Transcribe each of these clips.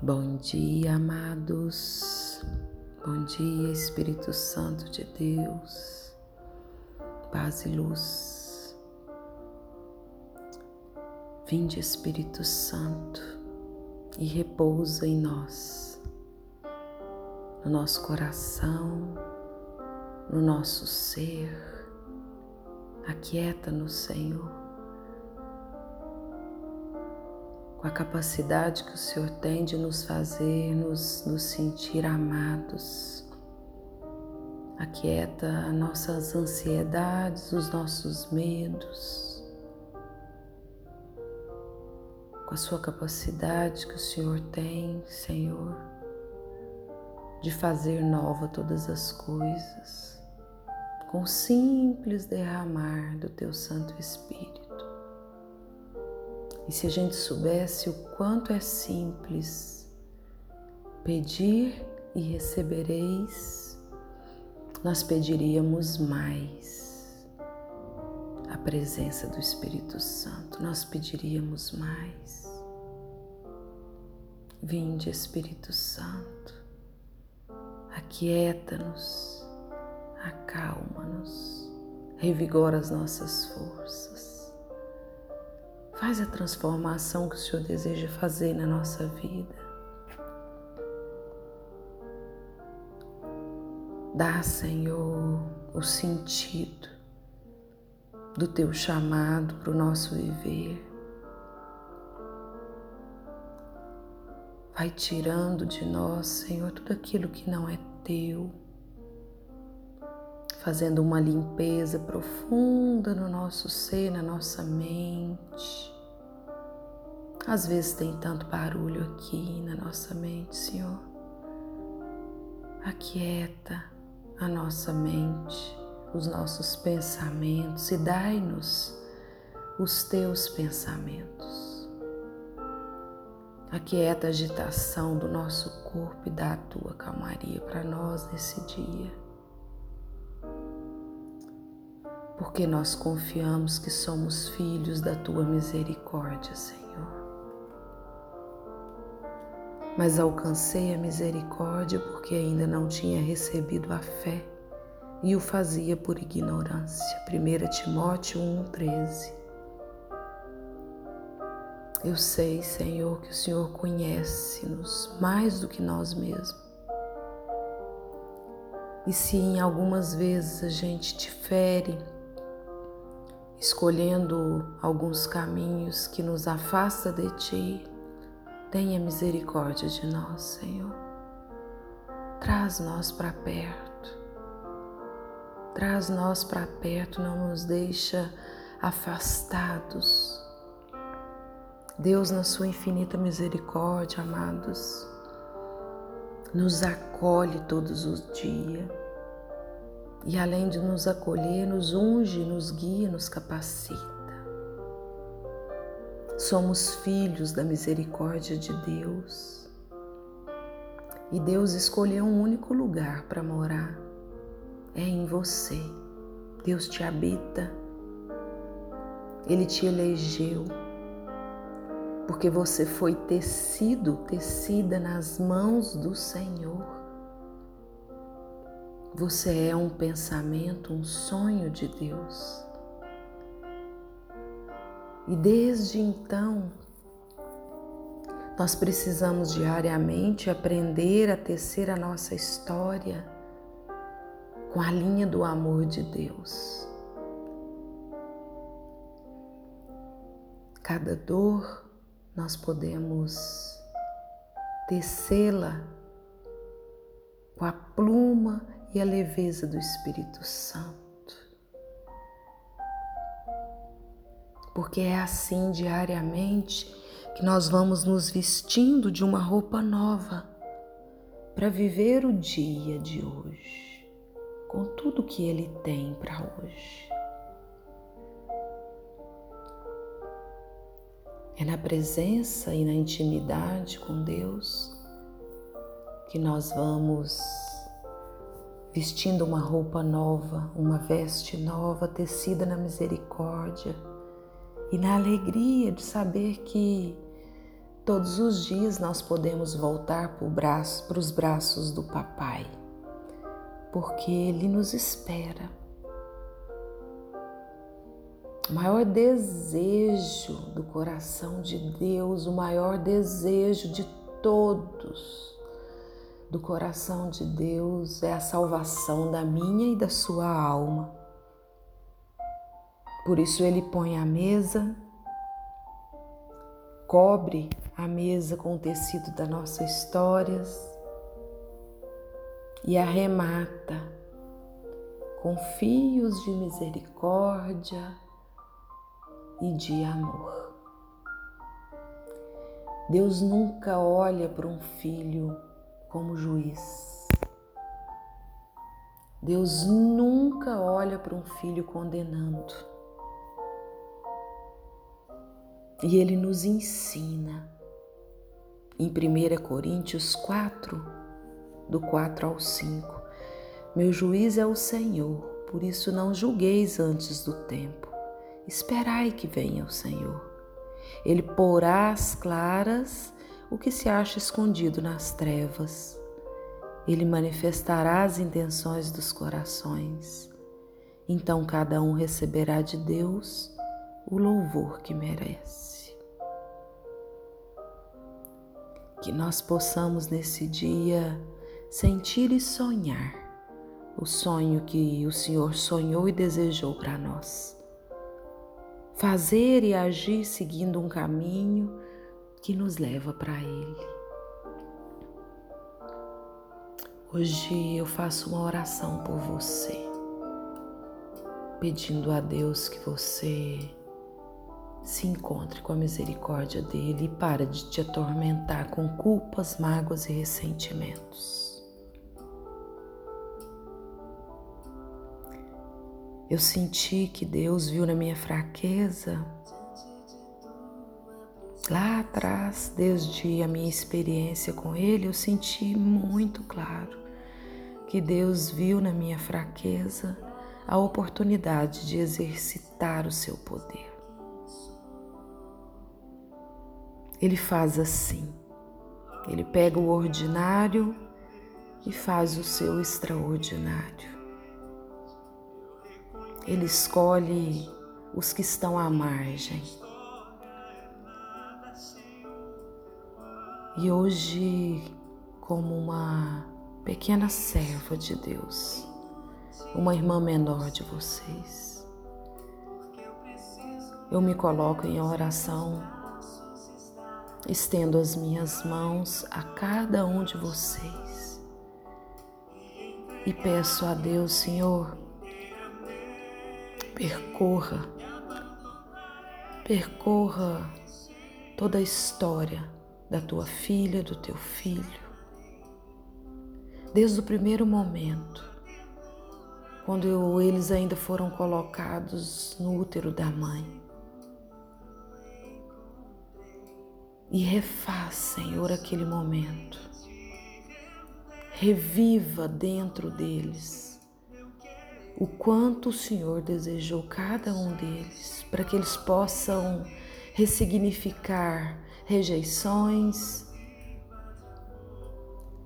Bom dia, amados. Bom dia, Espírito Santo de Deus. Paz e luz. Vinde, Espírito Santo, e repousa em nós, no nosso coração, no nosso ser. Aquieta-nos, Senhor com a capacidade que o Senhor tem de nos fazer nos, nos sentir amados. Aquieta nossas ansiedades, os nossos medos, com a sua capacidade que o Senhor tem, Senhor, de fazer nova todas as coisas, com o simples derramar do Teu Santo Espírito. E se a gente soubesse o quanto é simples pedir e recebereis, nós pediríamos mais a presença do Espírito Santo, nós pediríamos mais. Vinde, Espírito Santo, aquieta-nos, acalma-nos, revigora as nossas forças. Faz a transformação que o Senhor deseja fazer na nossa vida. Dá, Senhor, o sentido do teu chamado para o nosso viver. Vai tirando de nós, Senhor, tudo aquilo que não é teu, fazendo uma limpeza profunda no nosso ser, na nossa mente às vezes tem tanto barulho aqui na nossa mente, Senhor. Aquieta a nossa mente, os nossos pensamentos e dai-nos os teus pensamentos. Aquieta a agitação do nosso corpo e dá a tua calmaria para nós nesse dia. Porque nós confiamos que somos filhos da tua misericórdia, Senhor. mas alcancei a misericórdia porque ainda não tinha recebido a fé e o fazia por ignorância. 1 Timóteo 1,13 Eu sei, Senhor, que o Senhor conhece-nos mais do que nós mesmos. E se em algumas vezes a gente te fere, escolhendo alguns caminhos que nos afasta de ti, Tenha misericórdia de nós, Senhor. Traz nós para perto. Traz nós para perto, não nos deixa afastados. Deus, na sua infinita misericórdia, amados, nos acolhe todos os dias. E além de nos acolher, nos unge, nos guia, nos capacita. Somos filhos da misericórdia de Deus. E Deus escolheu um único lugar para morar. É em você. Deus te habita. Ele te elegeu. Porque você foi tecido, tecida nas mãos do Senhor. Você é um pensamento, um sonho de Deus. E desde então, nós precisamos diariamente aprender a tecer a nossa história com a linha do amor de Deus. Cada dor nós podemos tecê-la com a pluma e a leveza do Espírito Santo. porque é assim diariamente que nós vamos nos vestindo de uma roupa nova para viver o dia de hoje, com tudo que Ele tem para hoje. É na presença e na intimidade com Deus que nós vamos vestindo uma roupa nova, uma veste nova tecida na misericórdia e na alegria de saber que todos os dias nós podemos voltar para, braço, os braços do Papai, porque Ele nos espera. O maior desejo do coração de Deus, o maior desejo de todos do coração de Deus é a salvação da minha e da sua alma. Por isso ele põe a mesa, cobre a mesa com o tecido das nossas histórias e arremata com fios de misericórdia e de amor. Deus nunca olha para um filho como juiz. Deus nunca olha para um filho condenando. E ele nos ensina em 1 Coríntios 4, do 4 ao 5. Meu juiz é o Senhor, por isso não julgueis antes do tempo. Esperai que venha o Senhor. Ele porá às claras o que se acha escondido nas trevas. Ele manifestará as intenções dos corações. Então cada um receberá de Deus o louvor que merece. que nós possamos nesse dia sentir e sonhar o sonho que o Senhor sonhou e desejou para nós. Fazer e agir seguindo um caminho que nos leva para Ele. Hoje eu faço uma oração por você, pedindo a Deus que você se encontre com a misericórdia dele e para de te atormentar com culpas, mágoas e ressentimentos. Eu senti que Deus viu na minha fraqueza, lá atrás, desde a minha experiência com Ele, eu senti muito claro que Deus viu na minha fraqueza a oportunidade de exercitar o seu poder. Ele faz assim. Ele pega o ordinário e faz o seu extraordinário. Ele escolhe os que estão à margem. E hoje, como uma pequena serva de Deus, uma irmã menor de vocês, eu me coloco em oração Estendo as minhas mãos a cada um de vocês. E peço a Deus, Senhor, percorra, percorra toda a história da tua filha, do teu filho, desde o primeiro momento, quando eles ainda foram colocados no útero da mãe e refaz, Senhor, aquele momento. Reviva dentro deles o quanto o Senhor desejou cada um deles, para que eles possam ressignificar rejeições,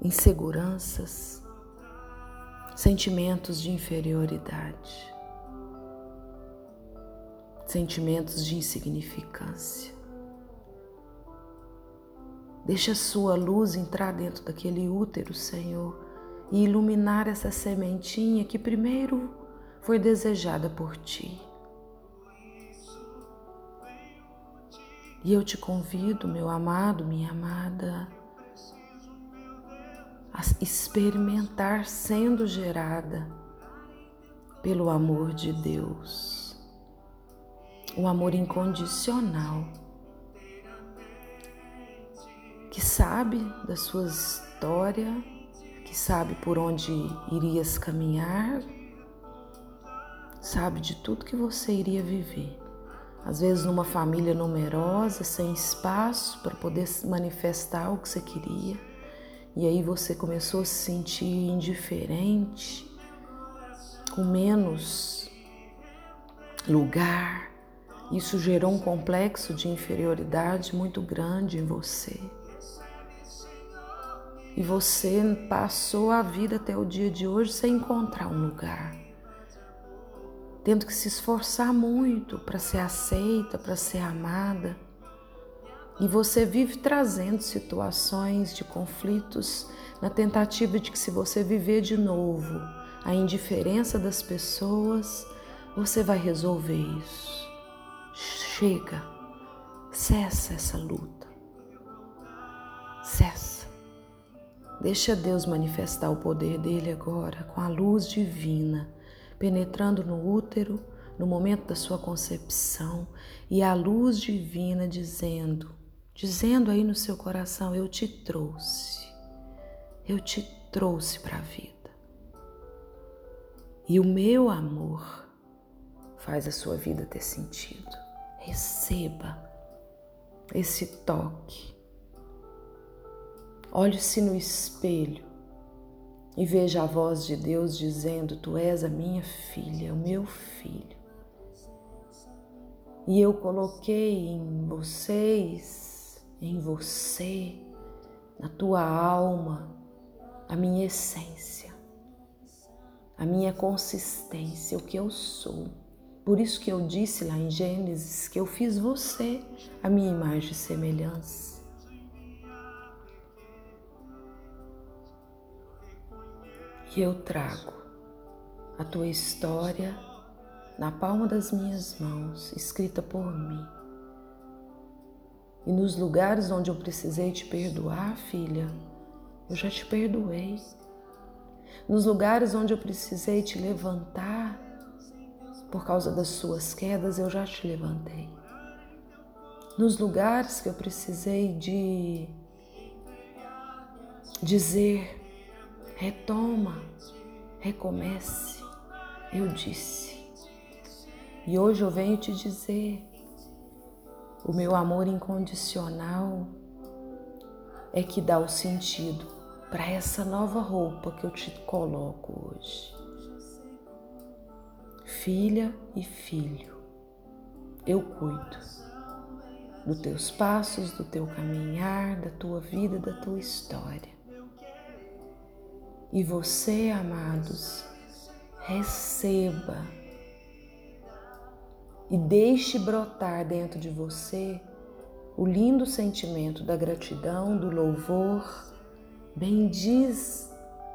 inseguranças, sentimentos de inferioridade, sentimentos de insignificância. Deixa a sua luz entrar dentro daquele útero, Senhor, e iluminar essa sementinha que primeiro foi desejada por ti. E eu te convido, meu amado, minha amada, a experimentar sendo gerada pelo amor de Deus, o amor incondicional que sabe da sua história, que sabe por onde irias caminhar, sabe de tudo que você iria viver. Às vezes, numa família numerosa, sem espaço para poder manifestar o que você queria, e aí você começou a se sentir indiferente, com menos lugar, Isso gerou um complexo de inferioridade muito grande em você. E você passou a vida até o dia de hoje sem encontrar um lugar. Tendo que se esforçar muito para ser aceita, para ser amada. E você vive trazendo situações de conflitos na tentativa de que, se você viver de novo a indiferença das pessoas, você vai resolver isso. Chega, cessa essa luta. Cessa. Deixa Deus manifestar o poder dele agora com a luz divina, penetrando no útero no momento da sua concepção e a luz divina dizendo, dizendo aí no seu coração: Eu te trouxe, eu te trouxe para a vida. E o meu amor faz a sua vida ter sentido. Receba esse toque. Olhe-se no espelho e veja a voz de Deus dizendo: Tu és a minha filha, o meu filho. E eu coloquei em vocês, em você, na tua alma, a minha essência, a minha consistência, o que eu sou. Por isso que eu disse lá em Gênesis que eu fiz você a minha imagem e semelhança. E eu trago a tua história na palma das minhas mãos, escrita por mim. E nos lugares onde eu precisei te perdoar, filha, eu já te perdoei. Nos lugares onde eu precisei te levantar, por causa das suas quedas, eu já te levantei. Nos lugares que eu precisei de dizer, retoma, recomece, eu disse. E hoje eu venho te dizer, o meu amor incondicional é que dá o sentido para essa nova roupa que eu te coloco hoje filha e filho, eu cuido dos teus passos, do teu caminhar, da tua vida, da tua história. E você, amados, receba e deixe brotar dentro de você o lindo sentimento da gratidão, do louvor. Bendiz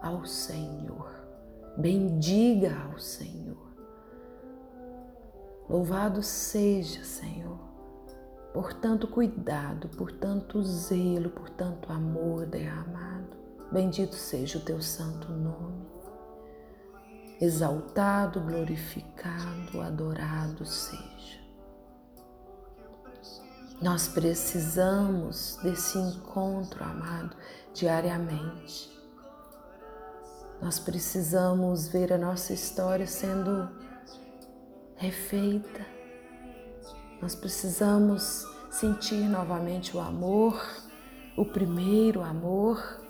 ao Senhor, bendiga ao Senhor. Louvado seja, Senhor, por tanto cuidado, por tanto zelo, por tanto amor derramado. Bendito seja o teu santo nome. Exaltado, glorificado, adorado seja. Nós precisamos desse encontro, amado, diariamente. Nós precisamos ver a nossa história sendo refeita. Nós precisamos sentir novamente o amor, o primeiro amor,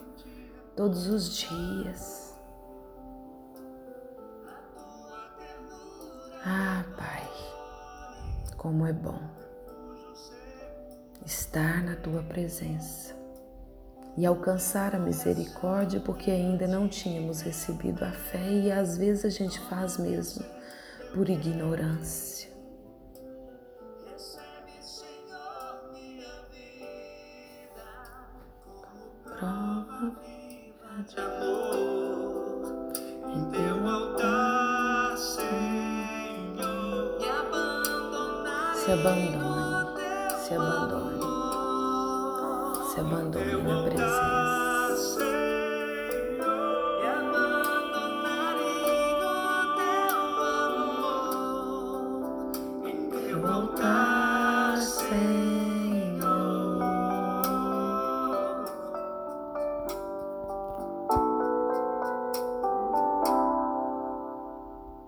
todos os dias. Ah, Pai, como é bom estar na tua presença e alcançar a misericórdia, porque ainda não tínhamos recebido a fé e às vezes a gente faz mesmo por ignorância. Se abandone, se abandone, se abandone na presença.